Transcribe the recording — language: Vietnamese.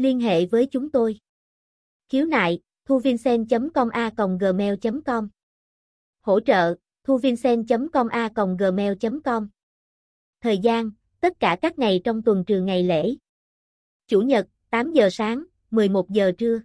Liên hệ với chúng tôi. Khiếu nại, thuvincent.com a gmail.com Hỗ trợ, thuvincent.com a gmail.com Thời gian, tất cả các ngày trong tuần trừ ngày lễ. Chủ nhật, 8 giờ sáng, 11 giờ trưa.